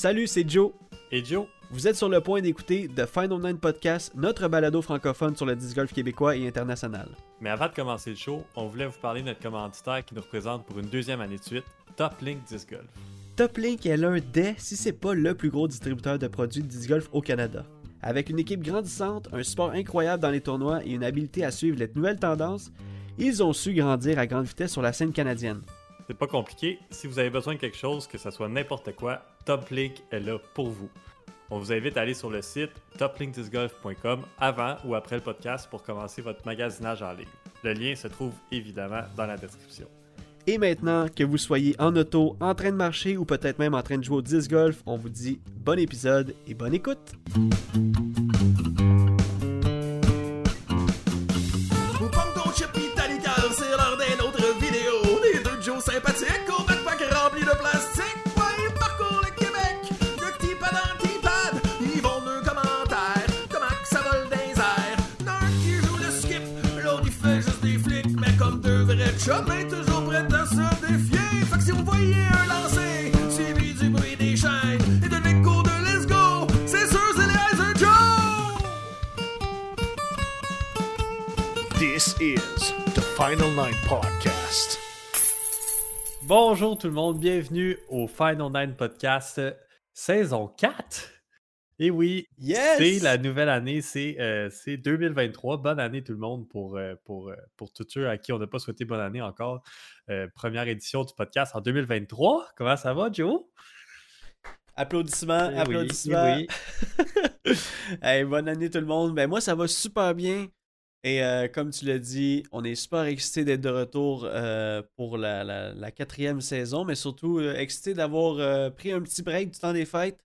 Salut, c'est Joe. Et Joe, Vous êtes sur le point d'écouter The Final Nine Podcast, notre balado francophone sur le disc golf québécois et international. mais avant de commencer le show, on voulait vous parler de notre commanditaire qui nous représente pour une deuxième année de suite, Top Link Disc Golf. Top Link est l'un des, si c'est pas le plus gros distributeur de produits de disc golf au Canada. Avec une équipe grandissante, un support incroyable dans les tournois et une habileté à suivre les nouvelles tendances, ils ont su grandir à grande vitesse sur la scène canadienne. C'est pas compliqué, si vous avez besoin de quelque chose, que ce soit n'importe quoi, Top Link est là pour vous. On vous invite à aller sur le site toplinkdiscgolf.com avant ou après le podcast pour commencer votre magasinage en ligne. Le lien se trouve évidemment dans la description. Et maintenant, que vous soyez en auto, en train de marcher ou peut-être même en train de jouer au disc golf, on vous dit bon épisode et bonne écoute. Final Nine Podcast. Bonjour tout le monde, bienvenue au Final Nine Podcast euh, saison 4. Et oui, Yes! c'est la nouvelle année, c'est euh, c'est 2023. Bonne année tout le monde pour, euh, pour, euh, pour tous ceux à qui on n'a pas souhaité bonne année encore. Euh, première édition du podcast en 2023. Comment ça va, Joe? Applaudissements, Eh oui, applaudissements. eh Hey, bonne année tout le monde. Ben moi ça va super bien. Et euh, comme tu l'as dit, on est super excités d'être de retour euh, pour la, la- la quatrième saison, mais surtout euh, excités d'avoir euh, pris un petit break du temps des fêtes.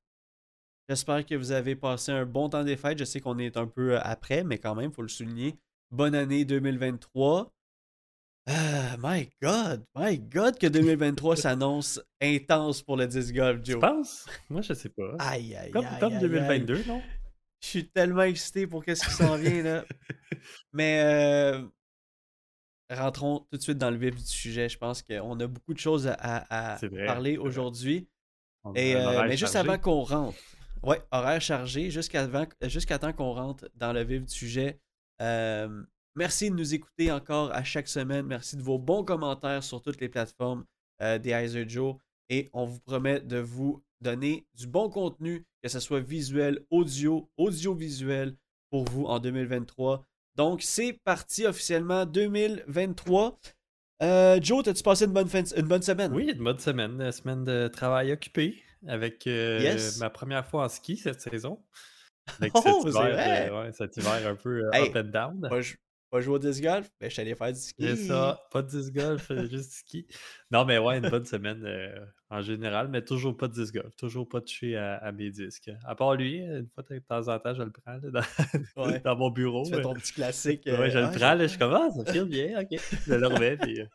J'espère que vous avez passé un bon temps des fêtes. Je sais qu'on est un peu après, mais quand même, il faut le souligner. Bonne année 2023. Ah, my God, my God, que 2023 s'annonce intense pour le disc golf, Joe. penses? Moi, je sais pas. Aïe, aïe, Comme, aïe, comme aïe, 2022, non? Je suis tellement excité pour qu'est-ce qui s'en vient là. Mais euh, rentrons tout de suite dans le vif du sujet. Je pense qu'on a beaucoup de choses à, à- à C'est vrai, parler aujourd'hui. Et euh, mais juste chargé. avant qu'on rentre, ouais, horaire chargé, jusqu'à temps qu'on rentre dans le vif du sujet. euh, merci de nous écouter encore à chaque semaine. Merci de vos bons commentaires sur toutes les plateformes des Heiser Joe. Et on vous promet de vous donner du bon contenu, que ce soit visuel, audio, audiovisuel pour vous en 2023. Donc, c'est parti officiellement 2023. Euh, Joe, t'as-tu passé une bonne, fin une bonne semaine? Oui, une bonne semaine, une semaine de travail occupé avec euh, Yes. ma première fois en ski cette saison. Avec Oh, cet, hiver, vrai! euh, ouais, cet hiver un peu euh, Hey, up and down. Pas jouer au disc golf, mais je suis allé faire du ski. C'est ça, pas de disc golf, euh, juste du ski. Non, mais ouais, une bonne semaine euh, en général, mais toujours pas de disc golf, toujours pas touché à, à mes disques. À part lui, une fois de temps en temps, je le prends là, dans, Ouais. dans mon bureau. Tu fais euh, ton petit classique. Ouais, euh, je le prends, là, je suis comme, ah, ça file bien, ok. Je le remets, puis euh,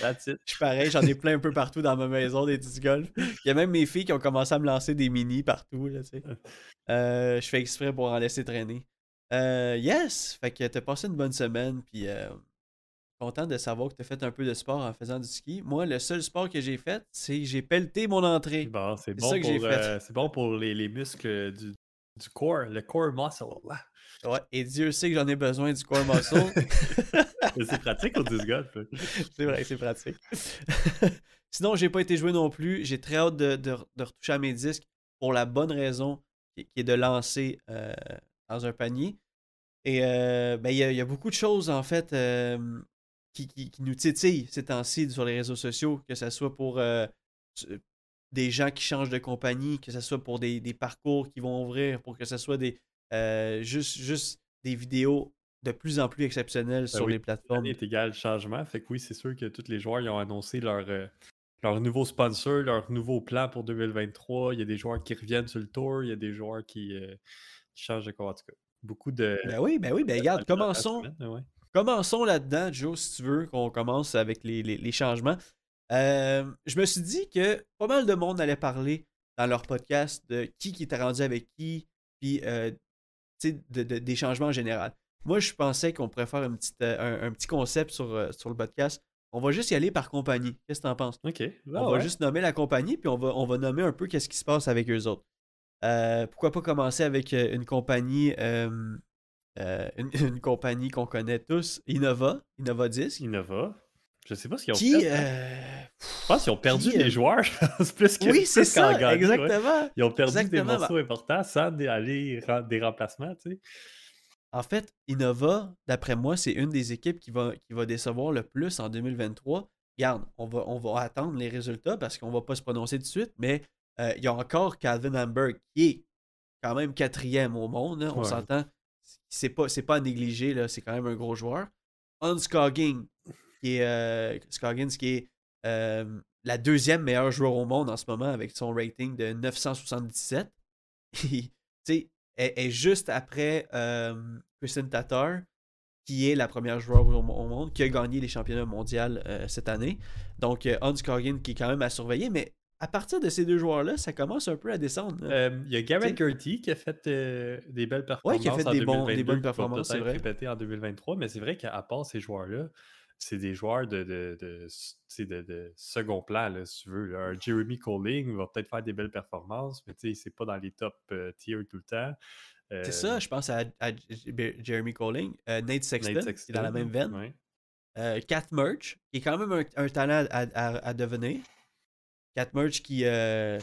that's it. Je suis pareil, j'en ai plein un peu partout dans ma maison des disc golf. Il y a même mes filles qui ont commencé à me lancer des mini partout. Là, tu sais. Euh, je fais exprès pour en laisser traîner. Euh, yes! Fait que t'as passé une bonne semaine, puis euh, content de savoir que t'as fait un peu de sport en faisant du ski. Moi, le seul sport que j'ai fait, c'est que j'ai pelleté mon entrée. Bon, c'est C'est bon, ça que j'ai pour, fait. euh, c'est bon pour les, les muscles du, du corps, le core muscle. Ouais, et Dieu sait que j'en ai besoin du core muscle. C'est pratique au disc golf. là. c'est vrai, c'est pratique. Sinon, j'ai pas été joué non plus. J'ai très hâte de, de- de retoucher à mes disques pour la bonne raison qui, qui est de lancer euh, dans un panier. Et euh, ben, il y, a- il y a beaucoup de choses en fait euh, qui, qui- qui nous titillent ces temps-ci sur les réseaux sociaux, que ce soit pour euh, des gens qui changent de compagnie, que ce soit pour des, des parcours qui vont ouvrir, pour que ce soit des juste, juste des vidéos de plus en plus exceptionnelles sur Ben oui, les plateformes. Est égale changement. Fait que oui, c'est sûr que tous les joueurs ils ont annoncé leur, leur nouveau sponsor, leur nouveau plan pour 2023. Il y a des joueurs qui reviennent sur le tour, il y a des joueurs qui, qui changent de corps. En tout cas, beaucoup de. Ben oui, ben oui, ben regarde, de- commençons, ouais. commençons là-dedans, Joe, si tu veux, qu'on commence avec les, les- les changements. Euh, je me suis dit que pas mal de monde allait parler dans leur podcast de qui qui était rendu avec qui, puis euh, tu de- de- des changements en général. Moi, je pensais qu'on pourrait faire une petite, euh, un, un petit concept sur, sur le podcast. On va juste y aller par compagnie. Qu'est-ce que t'en penses? Ok. on Ah va juste nommer la compagnie, puis on va, on va nommer un peu qu'est-ce qui se passe avec eux autres. Euh, pourquoi pas commencer avec euh, une compagnie, euh, euh, une, une compagnie qu'on connaît tous, Innova, Innova Disc, Innova. Je sais pas ce qu'ils ont qui... fait. hein. Je pense qu'ils ont perdu qui, des joueurs. c'est plus que Oui, c'est ça, ouais. exactement. Ils ont perdu des Exactement, morceaux importants sans aller des remplacements, tu sais. En fait, Innova, d'après moi, c'est une des équipes qui va, qui va décevoir le plus en 2023. Regarde, on va, on va attendre les résultats parce qu'on va pas se prononcer tout de suite, mais il y a encore Calvin Hamburg qui est quand même quatrième au monde. hein, on Ouais. s'entend. C'est pas, c'est pas à négliger, là, c'est quand même un gros joueur. Hans Scogging, qui est, euh, Scoggins, qui est euh, la deuxième meilleure joueur au monde en ce moment avec son rating de 977. tu sais, est juste après euh, Kristen Tatar, qui est la première joueur au, au monde, qui a gagné les championnats mondiaux euh, cette année. Donc, euh, Hans Coggin qui est quand même à surveiller, mais à partir de ces deux joueurs-là, ça commence un peu à descendre. Euh, Il y a Garrett Gertie qui a fait euh, des belles performances. Ouais, qui a fait en des bons- des 2022, bonnes performances, c'est vrai. répéter en 2023, mais c'est vrai qu'à part ces joueurs-là, c'est des joueurs de, de, de, de- de second plan, là, si tu veux. là. Un Jeremy Colling va peut-être faire des belles performances, mais tu sais, c'est pas dans les top euh, tiers tout le temps. C'est ça, je pense à, à J- Jeremy Colling, Nate, Sexton, Nate qui est dans la même veine, ouais. Kat Merch, qui est quand même un, un talent à, à- à devenir. Kat Merch qui, euh,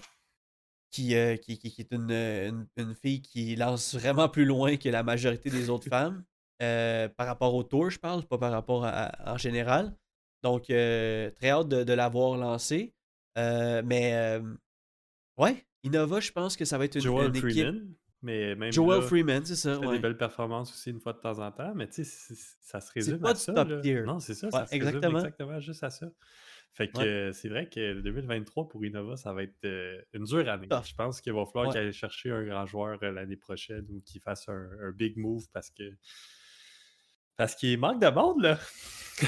qui, euh, qui, qui- qui est une, une- une fille qui lance vraiment plus loin que la majorité des autres femmes. euh, par rapport au tour, je parle, pas par rapport à, à- en général. Donc, très hâte de, de l'avoir lancé. Mais, ouais, Innova, je pense que ça va être une, Joel une équipe. Freeman, mais même Joel là, Freeman, c'est ça. fait ouais. des belles performances aussi une fois de temps en temps, mais tu sais, ça se résume pas à ça. top là. tier. Non, c'est ça, Ouais, ça se résume exactement. exactement juste à ça. Fait que Ouais. euh, c'est vrai que 2023 pour Innova, ça va être euh, une dure année. Tough. Je pense qu'il va falloir Ouais. qu'il aille chercher un grand joueur euh, l'année prochaine ou qu'il fasse un, un big move parce que parce qu'il manque de monde là.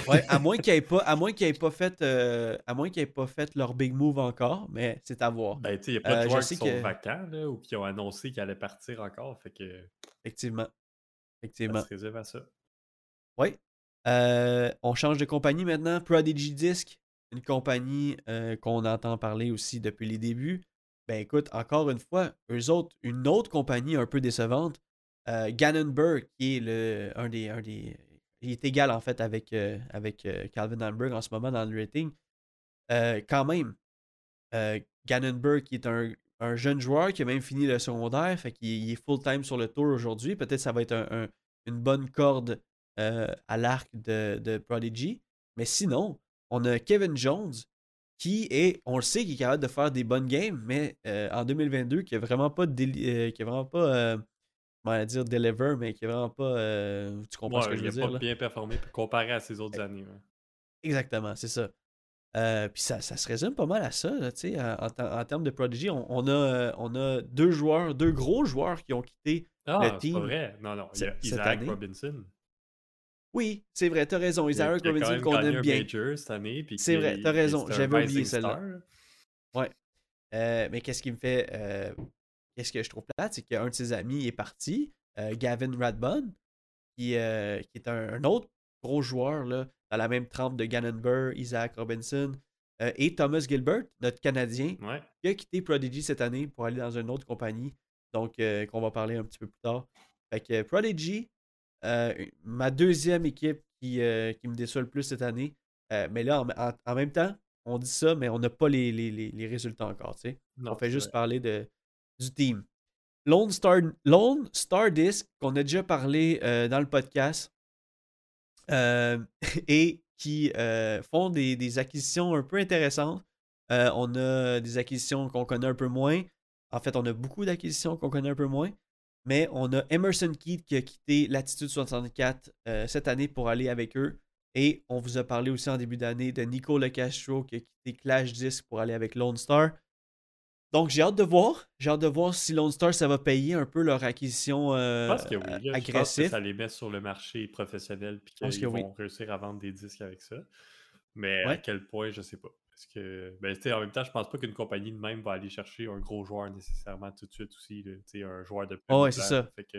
Ouais, à moins qu'ils aient pas, à moins qu'ils aient pas fait, euh, à moins qu'ils aient pas fait leur big move encore, mais c'est à voir. Ben, tu sais, il y a plein Euh, de joueurs qui sont que- vacants là, ou qui ont annoncé qu'ils allaient partir encore. Fait que Effectivement, ça effectivement. se résume à ça. Oui. Euh, on change de compagnie maintenant. Prodigy Disc, une compagnie euh, qu'on entend parler aussi depuis les débuts. Ben écoute, encore une fois, eux autres, une autre compagnie un peu décevante, euh, Gannonburg, qui est le, un, des, un des. Il est égal en fait avec, euh, avec euh, Calvin Hamburg en ce moment dans le rating. Quand même, Gannonburg, qui est un, un jeune joueur qui a même fini le secondaire, fait qu'il il est full-time sur le tour aujourd'hui. Peut-être ça va être un- un- une bonne corde à l'arc de, de Prodigy. Mais sinon, on a Kevin Jones qui est, on le sait, qui est capable de faire des bonnes games, mais euh, en 2022, qui a vraiment pas, euh, qui a vraiment pas, euh, comment dire, deliver, mais qui a vraiment pas, tu comprends ce que je il veux dire pas là? bien performé comparé à ses autres années. ouais. Exactement, c'est ça. Puis ça, ça se résume pas mal à ça, là, tu sais, en, en en termes de Prodigy. On, on a, on a deux joueurs, deux gros joueurs qui ont quitté. Ah, Le c'est team, pas vrai. Non, non. Il y a Isaac année. Robinson. Oui, c'est vrai, t'as raison. Quand Robinson qu'on aime bien. Cette année. C'est vrai, t'as raison, j'avais oublié celle-là. star. Euh, mais qu'est-ce qui me fait. euh, qu'est-ce que je trouve plate, c'est qu'un de ses amis est parti, euh, Gavin Radbun, qui, qui est un, un autre gros joueur là, dans la même trempe de Gannonburg, Isaac Robinson et Thomas Gilbert, notre Canadien, Ouais. qui a quitté Prodigy cette année pour aller dans une autre compagnie, donc qu'on va parler un petit peu plus tard. Fait que Prodigy, ma deuxième équipe qui, euh, qui me déçoit le plus cette année. Euh, mais là, en, en- en même temps, on dit ça, mais on n'a pas les, les- les- les résultats encore. tu sais? Non, on fait juste vrai. parler de, du team. Lone Star, Lone Star Disc, qu'on a déjà parlé euh, dans le podcast, euh, et qui euh, font des, des acquisitions un peu intéressantes. Euh, on a des acquisitions qu'on connaît un peu moins. En fait, on a beaucoup d'acquisitions qu'on connaît un peu moins. Mais on a Emerson Keith qui a quitté Latitude 64 euh, cette année pour aller avec eux. Et on vous a parlé aussi en début d'année de Nico Lecastro qui a quitté Clash Disc pour aller avec Lone Star. Donc j'ai hâte de voir. J'ai hâte de voir si Lone Star ça va payer un peu leur acquisition euh, Je pense que oui. là. Je pense que agressive. ça les met sur le marché professionnel puis qu'ils oui. vont réussir à vendre des disques avec ça. Mais à quel point, je sais pas. Parce que, ben, en même temps, je pense pas qu'une compagnie de même va aller chercher un gros joueur nécessairement tout de suite aussi. là. Un joueur de Oh, ouais, c'est ça. Fait que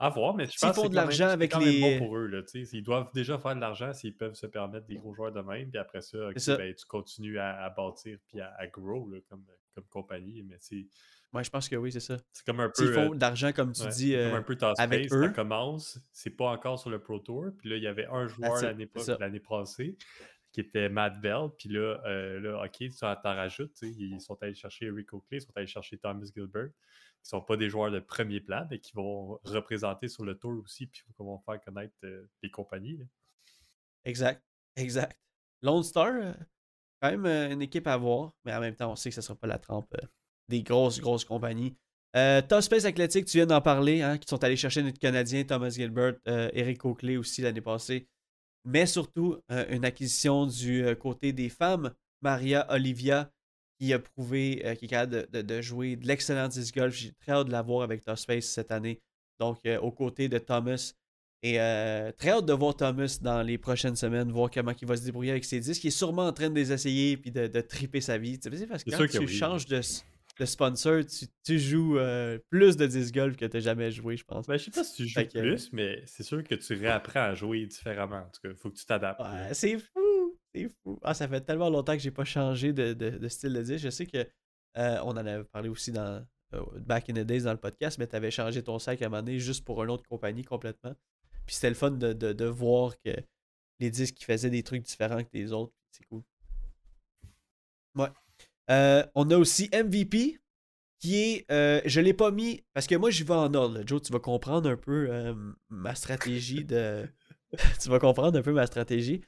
À voir, mais je pense que font c'est de quand même- l'argent avec quand même les- bon pour eux. Là, ils doivent déjà faire de l'argent s'ils peuvent se permettre des gros joueurs de même. Puis après ça, ben, tu continues à, à bâtir puis à, à grow là, comme, comme compagnie. Mais c'est Ouais, je pense que oui, c'est ça. c'est comme un peu. euh, de l'argent, comme tu ouais, dis, comme euh, un peu Task avec eux. ça commence, c'est pas encore sur le Pro Tour. Puis là, il y avait un joueur l'année passée qui était Matt Bell. Puis là, euh, là ok, tu t'en rajoutes. Ils sont allés chercher Eric Oakley, ils sont allés chercher Thomas Gilbert, qui sont pas des joueurs de premier plan, mais qui vont représenter sur le tour aussi, puis qui vont faire connaître euh, les compagnies. Exact. Exact. Lone Star, euh, quand même euh, une équipe à voir, mais en même temps, on sait que ce ne sera pas la trempe euh, des grosses, grosses compagnies. Euh, Space Athletic, tu viens d'en parler, hein, qui sont allés chercher notre Canadien, Thomas Gilbert, Eric Oakley aussi l'année passée. Mais surtout, euh, une acquisition du euh, côté des femmes, Maria Olivia, qui a prouvé euh, qu'il est capable de, de- de jouer de l'excellent disc golf. J'ai très hâte de la voir avec Top Space cette année. Donc, euh, aux côtés de Thomas. Et très hâte de voir Thomas dans les prochaines semaines, voir comment il va se débrouiller avec ses disques. Il est sûrement en train de les essayer et de, de triper sa vie. Tu sais, parce que C'est quand que tu oui. changes de, de sponsor, tu, tu joues euh, plus de disc golf que tu n'as jamais joué, je pense. Ben, je sais pas si tu joues Fait que- plus, mais c'est sûr que tu réapprends à jouer différemment. En tout cas, il faut que tu t'adaptes. Ouais, c'est fou! C'est fou. Ah, ça fait tellement longtemps que j'ai pas changé de, de- de style de disque. Je sais que euh, on en avait parlé aussi dans euh, Back in the Days dans le podcast, mais tu avais changé ton sac à un moment donné juste pour une autre compagnie complètement. Puis c'était le fun de, de- de voir que les disques qui faisaient des trucs différents que les autres. C'est cool. Ouais. Euh, on a aussi MVP qui est. euh, je l'ai pas mis parce que moi j'y vais en ordre. Joe, tu vas comprendre un peu euh, ma stratégie de. tu vas comprendre un peu ma stratégie.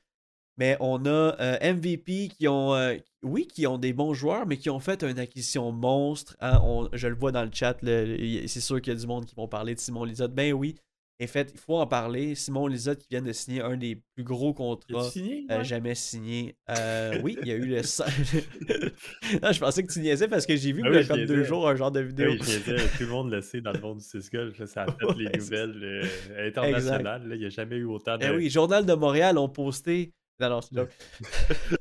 Mais on a MVP qui ont, oui, qui ont des bons joueurs, mais qui ont fait une acquisition monstre. hein. Je le vois dans le chat, c'est sûr qu'il y a du monde qui vont parler de Simon Lizotte. Ben oui, en fait, il faut en parler. Simon Lizotte qui vient de signer un des plus gros contrats signé? euh, jamais signé. Euh, oui, il y a eu le. non, je pensais que tu niaisais parce que j'ai vu Ah il y a oui, comme deux jours un genre de vidéo. Oui, tout le monde le sait dans le monde du Cisco, ça a fait les Ouais, nouvelles euh, internationales. là. Il n'y a jamais eu autant de. Eh oui, Journal de Montréal ont posté. Non, non, c'est une joke.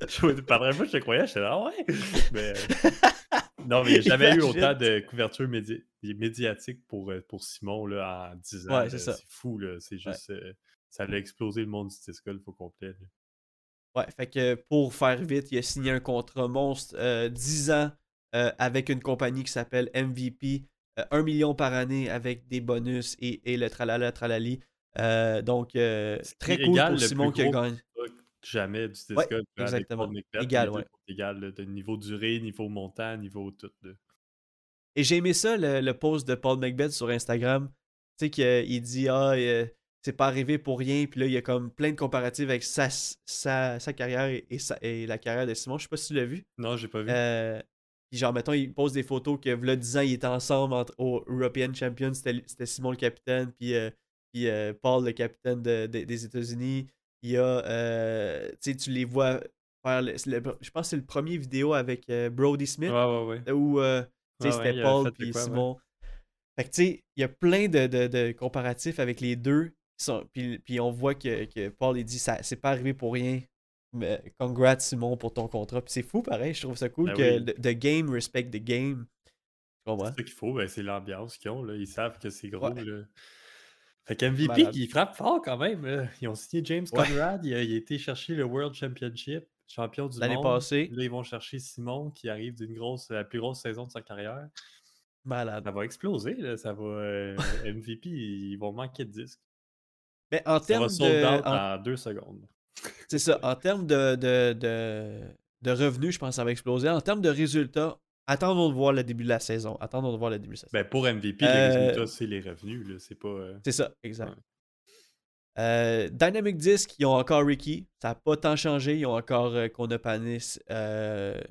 je par la fois, je te croyais, j'étais là, ah ouais. Mais, euh, Non, mais il n'y a jamais eu autant de couverture médi- médiatique pour, euh, pour Simon là, en 10 ans. Ouais, c'est fou, là. C'est juste. euh, ça a explosé le monde du disc golf au complet. là. Ouais, fait que pour faire vite, il a signé un contrat monstre, euh, 10 ans euh, avec une compagnie qui s'appelle MVP, euh, 1 million par année avec des bonus et, et le tralala tralali. Donc, euh, C'est très cool pour Simon qui a gros gagné. Pas Jamais du disc Ouais, exactement. Égal, ouais. égal, là, de niveau durée, niveau montant, niveau tout. là. Et j'ai aimé ça, le, le post de Paul Macbeth sur Instagram. Tu sais, qu'il dit Ah, euh, c'est pas arrivé pour rien. Puis là, il y a comme plein de comparatifs avec sa, sa, sa carrière et, et sa- et la carrière de Simon. Je sais pas si tu l'as vu. Non, j'ai pas vu. Euh, puis genre, mettons, il pose des photos que, là, 10 ans, ils étaient ensemble entre, au European Champions. C'était c'était Simon le capitaine, puis, euh, puis euh, Paul le capitaine de- de- des États-Unis. Il y a, euh, tu sais, tu les vois faire, le- c'est le- je pense que c'est le premier vidéo avec euh, Brody Smith, ouais, ouais, ouais. où euh, sais, c'était Paul puis. Simon. Fait que tu sais, il y a plein de, de- de comparatifs avec les deux. Puis, on voit que, que Paul, il dit, ça c'est pas arrivé pour rien. Mais congrats Simon pour ton contrat. Puis c'est fou pareil, je trouve ça cool Ben que oui. the, the game respect the game. C'est ça qu'il faut, ben, c'est l'ambiance qu'ils ont. Là. Ils savent que c'est gros. Ouais. Là. Fait qu'MVP, Malade. il frappe fort quand même. Ils ont signé James Ouais. Conrad. Il a, il a été chercher le World Championship, champion du L'année monde. passée. Là, ils vont chercher Simon, qui arrive d'une grosse, la plus grosse saison de sa carrière. Malade. Ça va exploser. Là. Ça va, euh, MVP, ils vont manquer de disques. Mais en termes de. en- en deux secondes. C'est ça. En termes de, de, de, de revenus, je pense que ça va exploser. En termes de résultats, attendons de voir le début de la saison. Attendons de voir le début de la saison. Ben, pour MVP, Euh, les résultats, c'est les revenus. Là. C'est pas. euh, C'est ça, exact. Ouais. Euh, Dynamic Disc, ils ont encore Ricky. Ça n'a pas tant changé. Ils ont encore euh, Konopanis.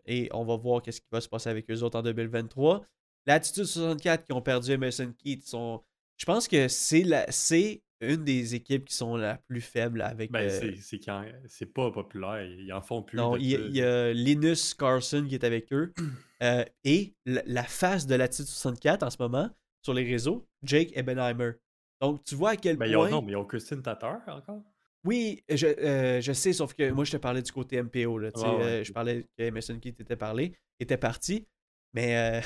et on va voir qu'est-ce qui va se passer avec eux autres en 2023. Latitude 64 qui ont perdu Emerson Keith sont. Je pense que c'est la... c'est une des équipes qui sont la plus faibles avec. Ben, euh, c'est- c'est quand- c'est pas populaire. Ils en font plus. non, il y, a- y Linus Carson qui est avec eux. Euh, et la, la face de Latitude 64 en ce moment, sur les réseaux, Jake Ebenheimer. Donc, tu vois à quel Ben, point. ils ont, non, mais ils ont Christine Tatar encore? Oui, je, euh, je sais, sauf que moi, je te parlais du côté MPO. Là, Ouais, euh, je parlais que Emerson Keith était, parlé, était parti. Mais euh,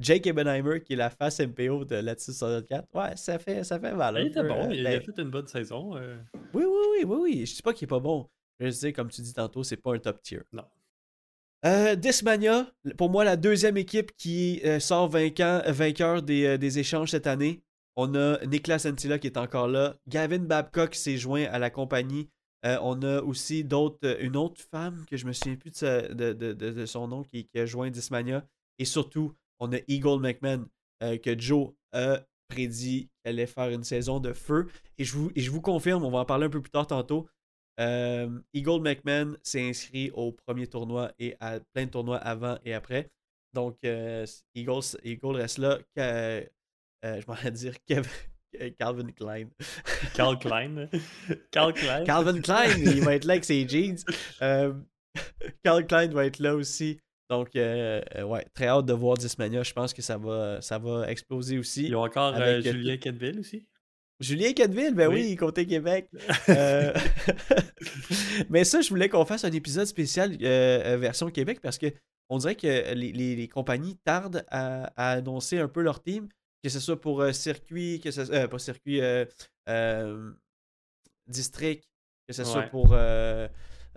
Jake Ebenheimer, qui est la face MPO de Latitude 64. Ouais, ça fait, ça fait mal. Il était bon, euh, il ben, a fait une bonne saison. euh. Oui, oui, oui, oui, oui. Je dis pas qu'il est pas bon. Je sais, comme tu dis tantôt, c'est pas un top tier. Non. Euh, Discmania, pour moi, la deuxième équipe qui euh, sort vainqueur des, euh, des échanges cette année. On a Niklas Antila qui est encore là. Gavin Babcock s'est joint à la compagnie. On a aussi d'autres, une autre femme que je me souviens plus de, sa- de- de- de- de son nom qui, qui a joint Discmania. Et surtout, on a Eagle McMahon euh, que Joe a prédit qu'elle allait faire une saison de feu. Et je vous, et je vous confirme, on va en parler un peu plus tard tantôt. euh, Eagle McMahon s'est inscrit au premier tournoi et à plein de tournois avant et après. Donc, euh, Eagle, Eagle reste là. Je m'en vais dire Calvin Klein. Carl Klein. Carl Klein. Calvin Klein, il va être là avec ses jeans. Euh, Calvin Klein va être là aussi. Donc, euh, euh, ouais, très hâte de voir Dismania. Je pense que ça va, ça va exploser aussi. Ils ont encore euh, Avec, euh, Julien Kenville aussi? Julien Cadville, ben oui, Oui. côté Québec. Euh, Mais ça, je voulais qu'on fasse un épisode spécial version Québec parce que on dirait que les, les- les compagnies tardent à, à annoncer un peu leur team, que ce soit pour circuit, que ce pas circuit, district, que ce soit pour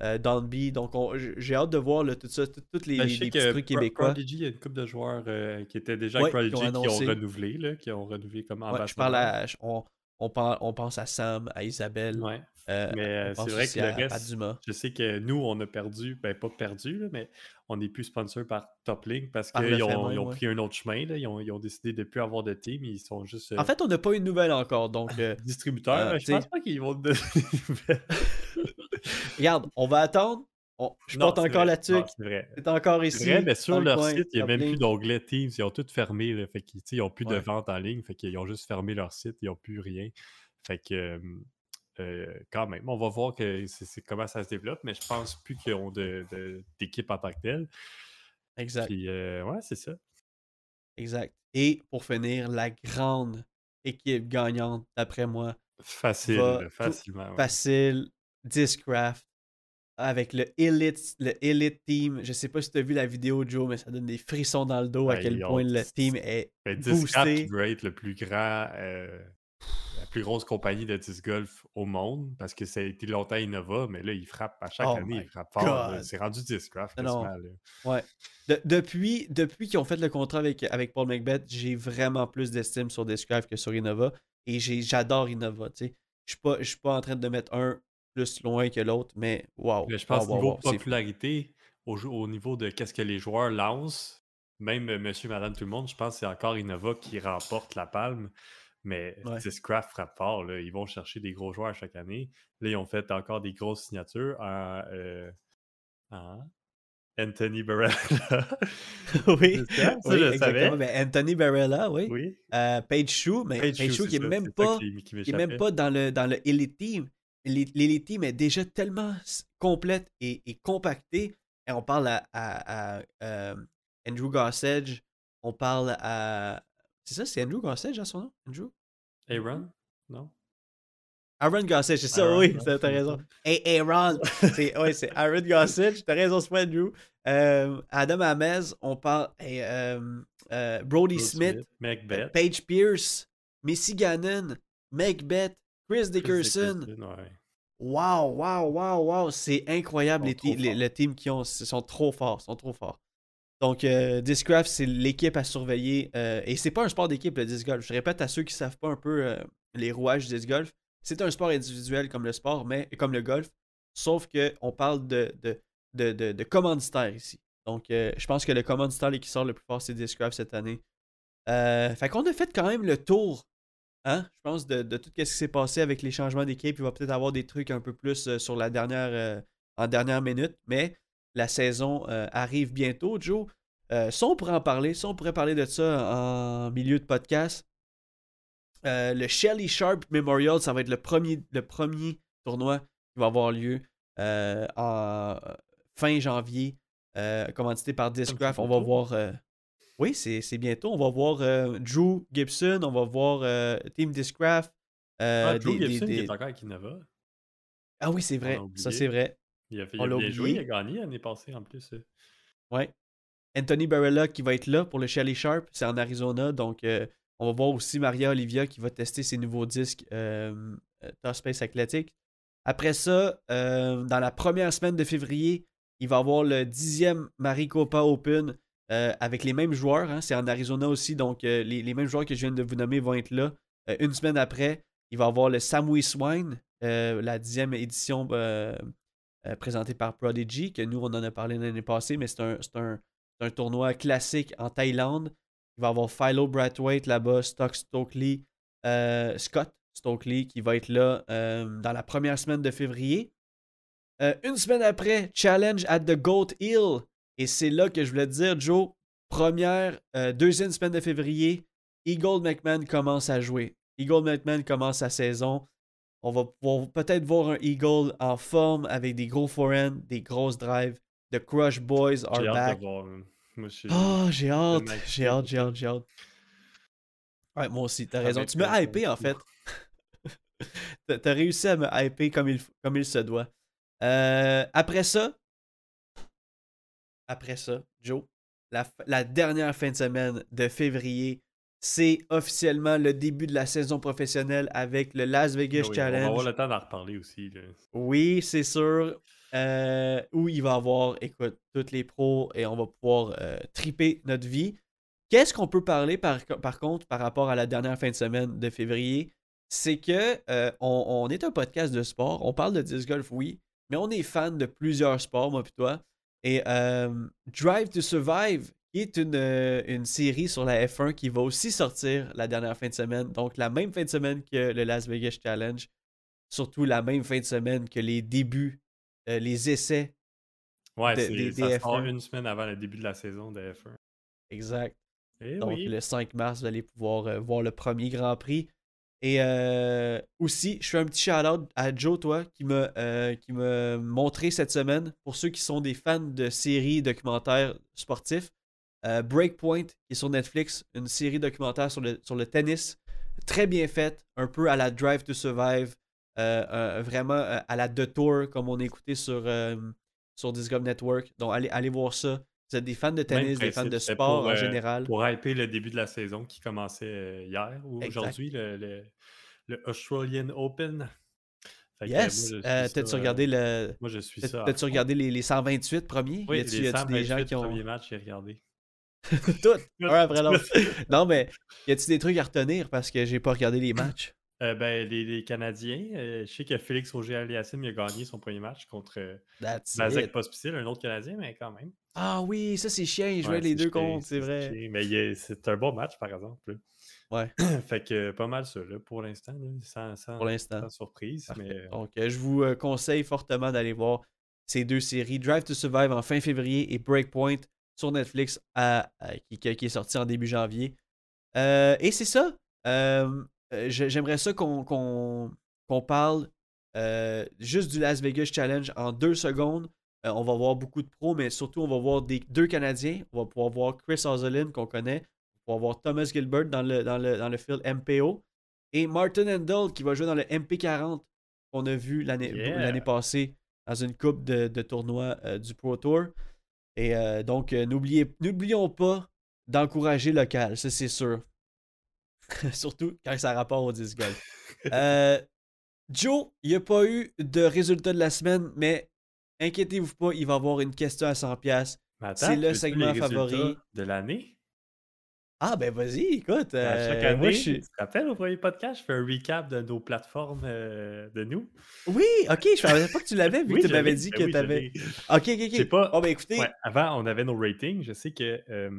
euh, Downby. Donc, j'ai hâte de voir là, tout ça, tout- tous les, Ben, les- les petits trucs québécois. Prodigy, il y a une couple de joueurs euh, qui étaient déjà Ouais, avec qui ont Prodigy qui ont, renouvelé, là, qui ont renouvelé comme Ouais, ambassadeur. je parle à, on, on, parle- on pense à Sam, à Isabelle. Ouais. euh, Mais euh, c'est vrai que le reste, je sais que nous, on a perdu, ben pas perdu, là, mais on n'est plus sponsor par Toplink parce Par le qu'ils ont, même, ils ont ouais. pris un autre chemin. Là. Ils, ont, ils ont décidé de ne plus avoir de team. Ils sont juste euh, En fait, on n'a pas eu de nouvelles encore. Donc, euh, distributeurs. euh, je t'sais- pense pas qu'ils vont te donner regarde, on va attendre. On- je Non, porte encore là-dessus. C'est vrai. C'est encore ici. vrai, mais sur le leur coin, site, il n'y a même Top plus Link. d'onglet Teams. Ils ont tout fermé. Là, fait qu'ils n'ont plus de vente en ligne. Fait qu'ils ont juste fermé leur site. Ils n'ont plus rien. Fait que euh, quand même, on va voir que c'est, comment ça se développe, mais je pense plus qu'ils ont de, d'équipe en tant que telle. Exact. Puis euh, ouais, c'est ça. Exact. Et pour finir, la grande équipe gagnante, d'après moi, Facile, Va là, tout- facilement. ouais. facile, Discraft, avec le Elite, le Elite Team. Je sais pas si tu as vu la vidéo, Joe, mais ça donne des frissons dans le dos à Ben, quel ont point le team est Ben, Discraft boosté. qui doit être le plus grand, euh, la plus grosse compagnie de disc golf au monde, parce que ça a été longtemps Innova, mais là, ils frappent à chaque Oh année, ils frappent fort. C'est rendu Discraft, Non. Ouais. De- depuis depuis qu'ils ont fait le contrat avec, avec Paul Macbeth, j'ai vraiment plus d'estime sur Discraft que sur Innova. Et j'adore Innova. Je ne suis pas en train de mettre un plus loin que l'autre, mais waouh. Je pense wow, niveau wow, popularité, au, au niveau de qu'est-ce que les joueurs lancent, même euh, monsieur, madame, tout le monde, je pense que c'est encore Innova qui remporte la palme. Mais Ouais. Discraft frappe fort. là. Ils vont chercher des gros joueurs chaque année. Là, ils ont fait encore des grosses signatures en, euh, en Anthony Barrella. oui, ça, oui, je savais. Ben, Anthony Barella, oui. oui. Euh, Page Shoe, mais Page, Page Shoe Shoe, qui est c'est ça, même pas, qui- qui qui est même pas dans le, dans le Elite Team. L'Elite Team est déjà tellement complète et, et compactée. Et on parle à, à- à, euh, Andrew Gossage. On parle à. C'est ça, c'est Andrew Gossage à son nom? Andrew? Aaron? Non? Aaron Gossage, c'est ça, Aaron, oui, t'as raison. Hey, Aaron! c'est ouais, c'est Aaron Gossage, t'as raison, c'est pas Andrew. Euh, Adam Amez, on parle. hey, euh, euh, Brody Smith, Macbeth. Paige Pierce, Missy Gannon, Macbeth, Chris Dickerson. Dickerson, ouais. Wow, wow, wow, wow. C'est incroyable les, les- forts. le team qu'ils ont. Ils sont trop forts. ils sont trop forts. Donc, euh, Disc Golf, c'est l'équipe à surveiller. euh, et c'est pas un sport d'équipe, le disc golf. Je répète à ceux qui savent pas un peu euh, les rouages du disc golf. C'est un sport individuel comme le sport, mais comme le golf. Sauf qu'on parle de, de, de, de, de commanditaire ici. Donc, euh, je pense que le commanditaire qui sort le plus fort, c'est Disc Golf cette année. Fait qu'on a fait quand même le tour Hein? Je pense de, de tout ce qui s'est passé avec les changements d'équipe. Il va peut-être avoir des trucs un peu plus sur la dernière en dernière minute, mais la saison euh, arrive bientôt, Joe. Euh, ça, on pourrait en parler. Ça, on pourrait parler de ça en milieu de podcast. Euh, le Shelly Sharp Memorial, ça va être le premier, le premier tournoi qui va avoir lieu euh, en fin janvier, commandité par Discraft. On va voir. oui, c'est bientôt. On va voir Drew Gibson, on va voir Team Discraft. Ah, Drew des- des- Gibson qui est encore avec Innova. Ah oui, c'est vrai. Ça, c'est vrai. Il a, fait, il a bien joué, il a gagné l'année passée en plus. euh. Ouais. Anthony Barella qui va être là pour le Shelly Sharp, c'est en Arizona. Donc, euh, on va voir aussi Maria Olivia qui va tester ses nouveaux disques euh, Top Space Athletic. Après ça, euh, dans la première semaine de février, il va y avoir le 10e Maricopa Open euh, avec les mêmes joueurs. hein. C'est en Arizona aussi, donc les, les mêmes joueurs que je viens de vous nommer vont être là. Une semaine après, il va y avoir le Samui Swine, la 10e édition euh, présentée par Prodigy, que nous, on en a parlé l'année passée, mais c'est un, un- un tournoi classique en Thaïlande. Il va y avoir Philo Brathwaite là-bas, Stock Stokely, euh, Scott Stokely qui va être là euh, dans la première semaine de février. Une semaine après, Challenge at the Goat Hill. Et c'est là que je voulais te dire, Joe, première, deuxième semaine de février, Eagle McMahon commence à jouer. Eagle McMahon commence sa saison. On va peut-être voir un Eagle en forme avec des gros forehands, des grosses drives. The Crush Boys are J'ai hâte back. j'ai hâte, j'ai hâte, j'ai hâte, j'ai hâte. Ouais, moi aussi, t'as raison. Tu m'as le hypé, en fait. T'as- réussi à me hyper comme il, comme il se doit. Euh, après ça, après ça, Joe, la dernière fin de semaine de février, c'est officiellement le début de la saison professionnelle avec le Las Vegas Ah oui, Challenge. On va avoir le temps d'en reparler aussi. là. Oui, c'est sûr. Euh, où il va avoir, écoute, tous les pros et on va pouvoir euh, triper notre vie. Qu'est-ce qu'on peut parler par, par contre par rapport à la dernière fin de semaine de février? C'est que euh, on, on est un podcast de sport, on parle de disc golf, oui, mais on est fan de plusieurs sports, moi et toi. Et Drive to Survive, qui est une, euh, une série sur la F1 qui va aussi sortir la dernière fin de semaine. Donc la même fin de semaine que le Las Vegas Challenge surtout la même fin de semaine que les débuts, euh, les essais. Ouais, de- c'est- des- ça des sort F1. une semaine avant le début de la saison de F1. Exact. Eh Donc oui. le 5 mars, vous allez pouvoir euh, voir le premier Grand Prix. Et aussi, je fais un petit shout-out à Joe, toi, qui m'a qui m'a montré cette semaine, pour ceux qui sont des fans de séries documentaires sportifs, euh, Breakpoint, qui est sur Netflix, une série documentaire sur le, sur le tennis, très bien faite, un peu à la Drive to Survive, euh, vraiment euh, à la The Tour, comme on a écouté sur, sur Network. Donc allez, allez voir ça. Vous êtes des fans de tennis, des fans de sport pour, en général. Pour hyper le début de la saison qui commençait hier ou aujourd'hui, le, le, le Australian Open. Fait Yes. Euh, T'as-tu regardé le. Moi, je suis t'as- ça. T'as-tu regardé les, les 128 premiers? Oui, Y a-tu des gens 128 qui ont. premiers matchs, j'ai regardé. Tout, un après l'autre. Non, mais y a-tu des trucs à retenir parce que j'ai pas regardé les matchs? Euh, ben, les, les Canadiens, euh, je sais que Félix Auger-Aliassime il a gagné son premier match contre euh, it. Pospisil, un autre Canadien, mais quand même. Ah oui, ça c'est chiant, ils jouaient Ouais, les deux contre, c'est vrai. chiant, Mais il est- c'est un bon match, par exemple. Ouais. fait que pas mal ça, là, pour l'instant, sans, sans- Pour l'instant. sans surprise. Parfait. Mais, euh, Donc, euh, je vous euh, conseille fortement d'aller voir ces deux séries, Drive to Survive en fin février et Breakpoint sur Netflix à- à- qui, est sorti en début janvier. Euh, et c'est ça. Euh, euh, J'aimerais ça qu'on parle euh, juste du Las Vegas Challenge en deux secondes. On va voir beaucoup de pros, mais surtout, on va voir des, deux Canadiens. On va pouvoir voir Chris Ozolin, qu'on connaît. On va voir Thomas Gilbert dans le, dans le, dans le field MPO. Et Martin Handel, qui va jouer dans le MP40 qu'on a vu l'année Yeah. passée dans une coupe de, de tournois euh, du Pro Tour. Et euh, donc, euh, n'oublions pas d'encourager local, ça c'est sûr. Surtout quand ça a rapport au disc golf. Euh, Joe, il n'y a pas eu de résultat de la semaine, mais inquiétez-vous pas, il va y avoir une question à 100$. mais attends, c'est le segment favori. De l'année? Ah ben vas-y, écoute. À euh, chaque année, moi, je suis- tu te rappelles au premier podcast, je fais un recap de nos plateformes euh, de nous. Oui, ok, je savais pas que tu l'avais vu que tu m'avais dit ben que oui, tu avais. Ok, ok, ok. Pas- Oh ben écoutez, Ouais, avant, on avait nos ratings. Je sais que euh,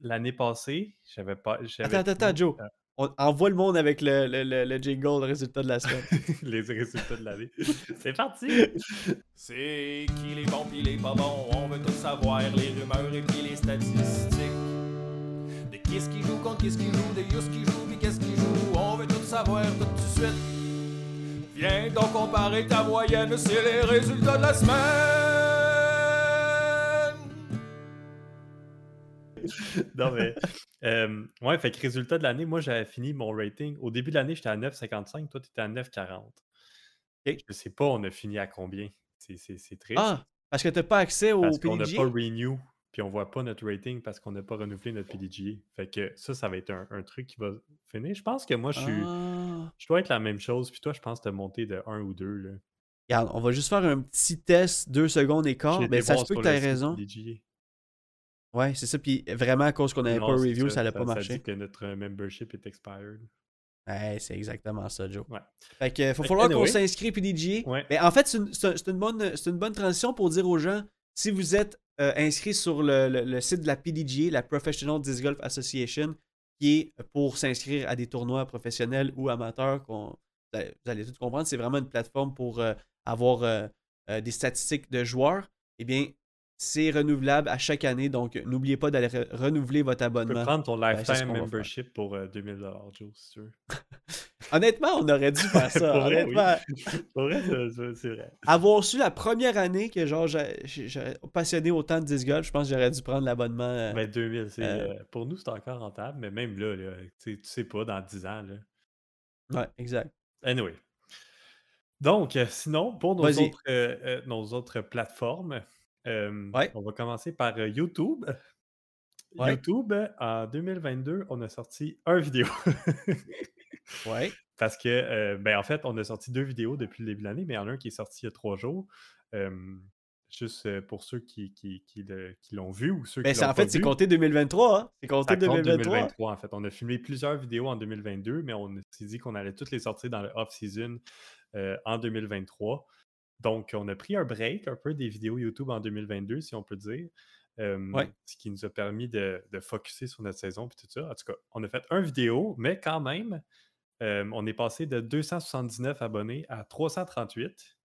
l'année passée, j'avais pas. attends, attends, attends, Joe. On envoie le monde avec le, le, le, le jingle, le résultat de la semaine. les résultats de l'année. C'est parti! C'est qui les bons pis les pas bons, on veut tout savoir, les rumeurs et puis les statistiques. Qui ce qui joue contre qui ce qui joue, de Yus qui joue pis qu'est-ce qui joue, on veut tout savoir tout de suite. Viens donc comparer ta moyenne, c'est les résultats de la semaine. non, mais. euh, ouais, fait que résultat de l'année, moi, j'avais fini mon rating. Au début de l'année, j'étais à 9,55. Toi, tu étais à 9,40. Ok. Je sais pas, on a fini à combien? C'est- C'est c'est triste. Ah, parce que t'as pas accès au parce qu'on n'a pas renew. Puis on voit pas notre rating parce qu'on n'a pas renouvelé notre PDGA. Fait que ça, ça va être un, un truc qui va finir. Je pense que moi, je suis. Ah. Je dois être la même chose, puis toi, je pense te monter de 1 ou 2. Là. Regarde, on va juste faire un petit test, deux secondes et quart. Ben, été ça se peut que tu aies raison. PDGA. Ouais, c'est ça. Puis vraiment, à cause qu'on n'avait pas review, ça n'allait pas Ça marcher. dit que notre euh, membership est expired. Ouais, c'est exactement ça, Joe. Ouais. Fait que faut Fait que falloir qu'on s'inscrit PDGA. Ouais. Mais en fait, c'est une, c'est bonne, c'est une bonne transition pour dire aux gens si vous êtes euh, inscrit sur le, le- le site de la PDGA, la Professional Disc Golf Association, qui est pour s'inscrire à des tournois professionnels ou amateurs, qu'on- vous allez, tout comprendre, c'est vraiment une plateforme pour euh, avoir euh, euh, des statistiques de joueurs. Eh bien, c'est renouvelable à chaque année, donc n'oubliez pas d'aller re- renouveler votre Tu peux abonnement. prendre ton Ben, lifetime membership pour euh, 2000 Joe, si tu veux. Honnêtement, on aurait dû faire ça. Pour vrai, oui. Honnêtement, Pour vrai, c'est vrai. avoir su la première année que genre j'ai- passionné autant de disc golf, je pense que j'aurais dû prendre l'abonnement. euh, Ben, 2000, c'est, Euh, euh, pour nous, c'est encore rentable, mais même là, là tu sais- pas, dans 10 ans. Là. Ouais, exact. Anyway. Donc, sinon, pour nos autres, euh, nos autres plateformes, euh, Ouais. on va commencer par YouTube. Ouais. YouTube, en 2022, on a sorti un vidéo. Ouais. Parce que, euh, ben, en fait, on a sorti deux vidéos depuis le début de l'année, mais il y en a un qui est sorti il y a trois jours. Euh, juste euh, pour ceux qui, qui, qui l'ont vu ou ceux Ben, qui l'ont en fait, c'est compté 2023. Hein? C'est compté Ça compte 2023. 2023, en fait. On a filmé plusieurs vidéos en 2022, mais on s'est dit qu'on allait toutes les sortir dans le off-season euh, en 2023. Donc, on a pris un break un peu des vidéos YouTube en 2022, si on peut dire. euh, Ouais. Ce qui nous a permis de, de focusser sur notre saison puis tout ça. En tout cas, on a fait un vidéo, mais quand même, euh, on est passé de 279 abonnés à 338.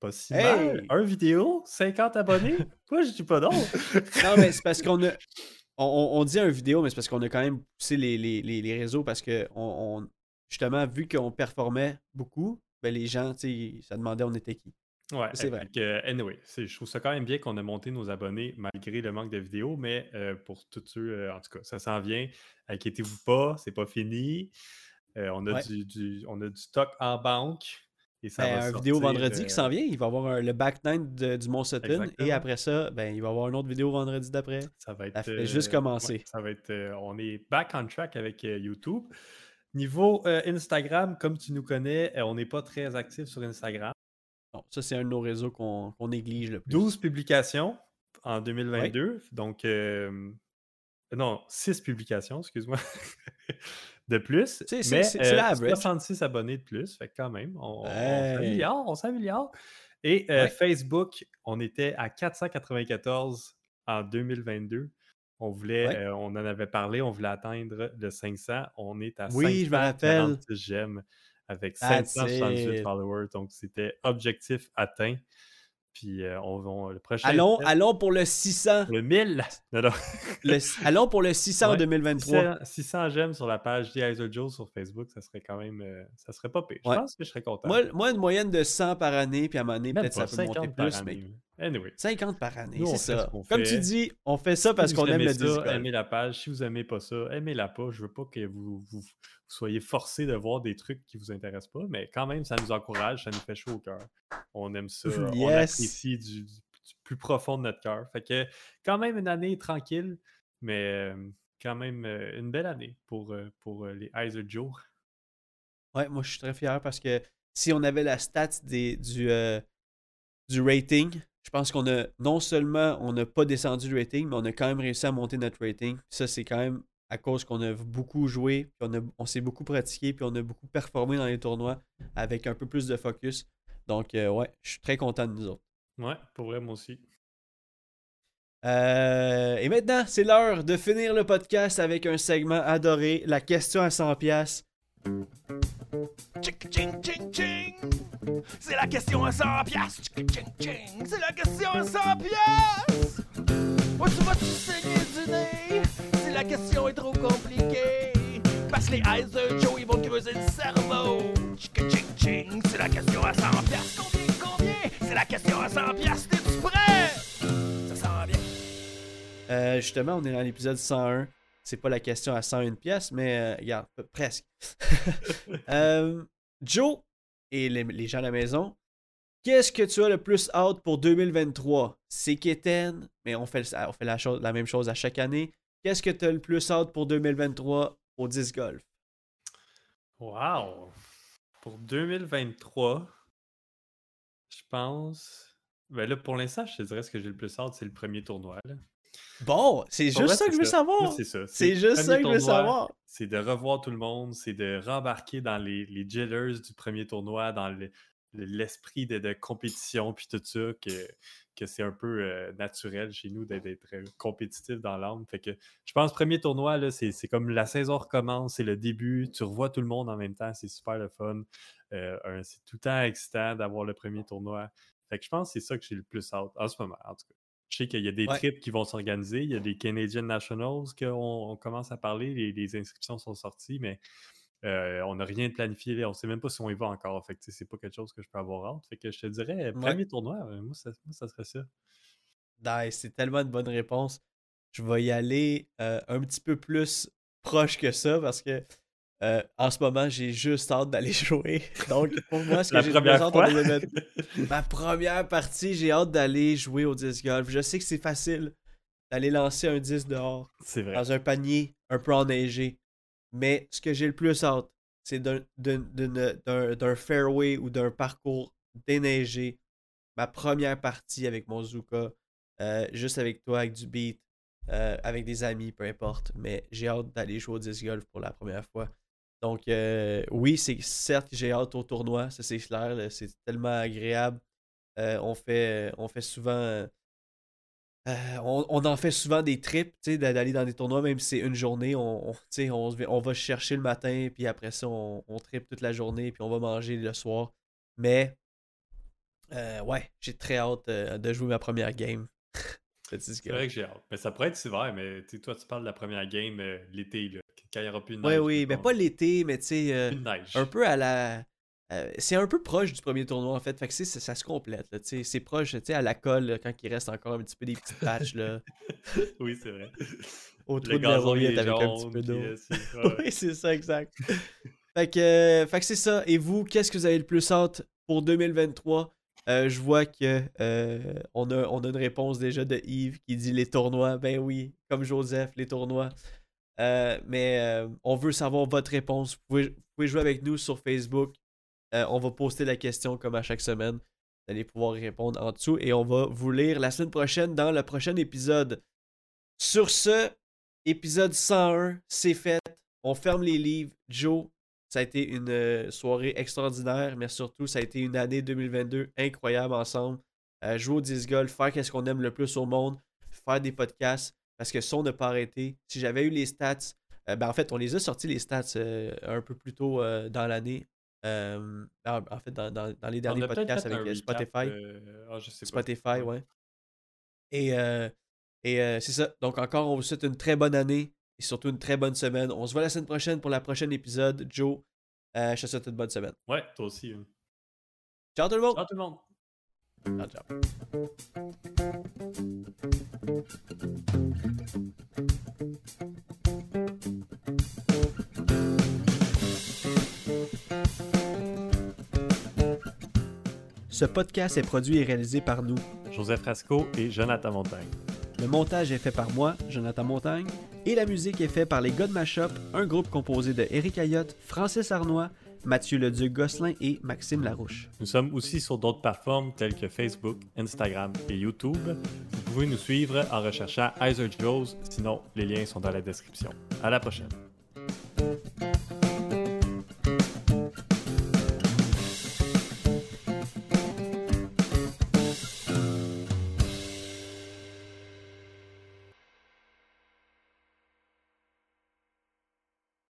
Pas si mal. Hey! Un vidéo, 50 abonnés? Moi, je dis pas non. Non, mais c'est parce qu'on a. On, dit un vidéo, mais c'est parce qu'on a quand même poussé les, les- les- réseaux parce que on, on- justement, vu qu'on performait beaucoup, ben les gens, ça demandait on était qui. Ouais, C'est vrai. anyway, je trouve ça quand même bien qu'on a monté nos abonnés malgré le manque de vidéos, mais euh, pour tous ceux, euh, en tout cas, ça s'en vient. Inquiétez-vous pas, c'est pas fini. Euh, on, a Ouais. du, du- on a du stock en banque. Et ça Ben, va un vidéo sortir, vendredi euh, qui s'en vient. Il va y avoir un- le back nine de- du Mont Sutton. Et après ça, ben, il va y avoir une autre vidéo vendredi d'après. Ça va être. Ça fait juste euh, commencer. ouais, ça va être. euh, on est back on track avec euh, YouTube. Niveau euh, Instagram, comme tu nous connais, euh, on n'est pas très actif sur Instagram. Bon, ça, c'est un de nos réseaux qu'on néglige le plus. 12 publications en 2022. Donc, euh, non, 6 publications, excuse-moi, de plus. C'est- c'est- mais c'est- c'est euh, l'average. 66 abonnés de plus. Fait quand même, on, on Hey. s'améliore, on s'améliore. Et euh, Ouais. Facebook, on était à 494 en 2022. On voulait, Ouais. euh, on en avait parlé, on voulait atteindre le 500. On est à Oui, je me rappelle. 546 j'aime avec That's 578 it. followers. Donc, c'était objectif atteint. Puis, euh, on va le prochain. Allons, allons pour le 600. Le 1000. Non, non. Le- allons pour le 600 en Ouais, 2023. 600, 600 j'aime sur la page The Joe sur Facebook, ça serait quand même. euh, ça serait pas pire. Je pense que je serais content. Moi, moi, une moyenne de 100 par année, puis à un moment donné, peut-être ça peut monter 50 par plus, année, mais Anyway. 50 par année, c'est ça. ce Comme tu dis, on fait ça parce Si qu'on aime le ça, disc golf. aimez la page. Si vous aimez pas ça, aimez-la pas. Je veux pas que vous- vous soyez forcés de voir des trucs qui vous intéressent pas, mais quand même, ça nous encourage, ça nous fait chaud au cœur. On aime ça. On apprécie du, du plus profond de notre cœur. Fait que quand même une année tranquille, mais euh, quand même euh, une belle année pour, euh, pour les Eyes of Joe. Ouais, moi, je suis très fier parce que si on avait la stat des, du, euh, du rating, je pense qu'on a non seulement on n'a pas descendu le rating, mais on a quand même réussi à monter notre rating. Ça, c'est quand même à cause qu'on a beaucoup joué, puis on, a- on s'est beaucoup pratiqué, puis on a beaucoup performé dans les tournois avec un peu plus de focus. Donc, euh, ouais, je suis très content de nous autres. Ouais, pour vrai, moi aussi. Euh, et maintenant, c'est l'heure de finir le podcast avec un segment adoré, la question à 100 pièces. C'est la question à 100 piastres. Tchic, ching, ching. C'est la question à 100 piastres. Où tu vas-tu saigner du nez? La question est trop compliquée. Parce que les de Joe, ils vont creuser le cerveau. Tchic, ching, ching. C'est la question à 100 piastres. Combien, combien? C'est la question à 100 piastres. T'es-tu prêt? Ça s'en vient. Euh, justement, on est dans l'épisode 101. C'est pas la question à 101 pièces, mais euh, regarde, presque. Euh, Joe et les, les gens à la maison, Qu'est-ce que tu as le plus hâte pour 2023? C'est Keten, mais on fait, on fait la, la même chose à chaque année. Qu'est-ce que tu as le plus hâte pour 2023 au 10 golf? Wow! Pour 2023, je pense. Ben là, pour l'instant, je te dirais ce que j'ai le plus hâte, c'est le premier tournoi. là. Bon, c'est juste vrai, ça que je veux savoir. C'est ça. C'est juste ça que je veux savoir. C'est de revoir tout le monde, c'est de rembarquer dans les, les du premier tournoi, dans le- le- l'esprit de, de compétition, puis tout ça, que, que c'est un peu euh, naturel chez nous d'être euh, compétitif dans l'âme. Fait que je pense premier tournoi, là, c'est c'est comme la saison recommence, c'est le début, tu revois tout le monde en même temps, c'est super le fun. Euh, un- c'est tout le temps excitant d'avoir le premier tournoi. Fait que je pense que c'est ça que j'ai le plus hâte en ce moment, en tout cas. Je sais qu'il y a des Ouais. trips qui vont s'organiser. Il y a des Canadian Nationals qu'on on commence à parler. Les, les inscriptions sont sorties, mais euh, on n'a rien de planifié. On ne sait même pas si on y va encore. Fait que c'est pas quelque chose que je peux avoir hâte. Fait que je te dirais, euh, premier tournoi, euh, moi ça, moi, ça serait ça. Nice, c'est tellement une bonne réponse. Je vais y aller euh, un petit peu plus proche que ça parce que euh, en ce moment, j'ai juste hâte d'aller jouer. Donc, pour moi, ce que j'ai première hâte. 2020 Ma première partie, j'ai hâte d'aller jouer au disc golf. Je sais que c'est facile d'aller lancer un 10 dehors vrai. dans un panier un peu enneigé. Mais ce que j'ai le plus hâte, c'est d'un- fairway ou d'un parcours déneigé. Ma première partie avec mon Zuka, euh, juste avec toi, avec du beat, euh, avec des amis, peu importe. Mais j'ai hâte d'aller jouer au disc golf pour la première fois. Donc, euh, oui, c'est certes que j'ai hâte au tournoi, ça c'est clair, c'est tellement agréable. On fait souvent. Euh, on, on en fait souvent des trips, tu sais, d'a- d'aller dans des tournois, même si c'est une journée, on, va chercher le matin, puis après ça, on, on tripe toute la journée, puis on va manger le soir. Mais, euh, ouais, j'ai très hâte euh, de jouer ma première game. C'est vrai que j'ai hâte. Mais ça pourrait être hiver, mais toi, tu parles de la première game l'été, quand il n'y aura plus de neige. Ouais, oui, mais mettons. pas l'été, mais tu sais, un peu à la. Euh, c'est un peu proche du premier tournoi en fait. Fait que ça, ça se complète. C'est proche à la colle là, quand il reste encore un petit peu des petites patchs là, oui, c'est vrai. au trou Le de la avec un petit peu d'eau. euh, ouais, oui, c'est ça, exact. fait que, euh, fait que c'est ça. Et vous, qu'est-ce que vous avez le plus hâte pour 2023? Euh, je vois que euh, on, a, on a une réponse déjà de Yves qui dit les tournois. Ben oui, comme Joseph, les tournois. Euh, mais on veut savoir votre réponse. Vous pouvez, vous pouvez jouer avec nous sur Facebook. Euh, on va poster la question comme à chaque semaine. Vous allez pouvoir répondre en dessous et on va vous lire la semaine prochaine dans le prochain épisode. Sur ce, épisode 101, c'est fait. On ferme les livres. Joe, ça a été une euh, soirée extraordinaire, mais surtout, ça a été une année 2022 incroyable ensemble. Euh, jouer au disc faire qu'est-ce qu'on aime le plus au monde, faire des podcasts, parce que ça, on n'a pas arrêté. Si j'avais eu les stats, ben en fait, on les a sortis les stats un peu plus tôt dans l'année. Euh, en fait, dans, dans- dans les derniers podcasts avec euh, recap, Spotify. euh, ah, je sais pas. Spotify, ouais. Et, euh, et c'est ça. Donc encore, on vous souhaite une très bonne année et surtout une très bonne semaine. On se voit la semaine prochaine pour la prochaine épisode. Joe, je te souhaite une bonne semaine. Ouais, toi aussi. hein. Ciao tout le monde! Ciao tout le monde. Ciao, ciao. Ce podcast est produit et réalisé par nous. Joseph Rasco et Jonathan Montagne. Le montage est fait par moi, Jonathan Montagne, et la musique est faite par les God Mashup, un groupe composé de Eric Ayotte, Francis Arnois, Mathieu Leduc-Gosselin et Maxime Larouche. Nous sommes aussi sur d'autres plateformes telles que Facebook, Instagram et YouTube. Vous pouvez nous suivre en recherchant Heiser Joes, sinon les liens sont dans la description. À la prochaine.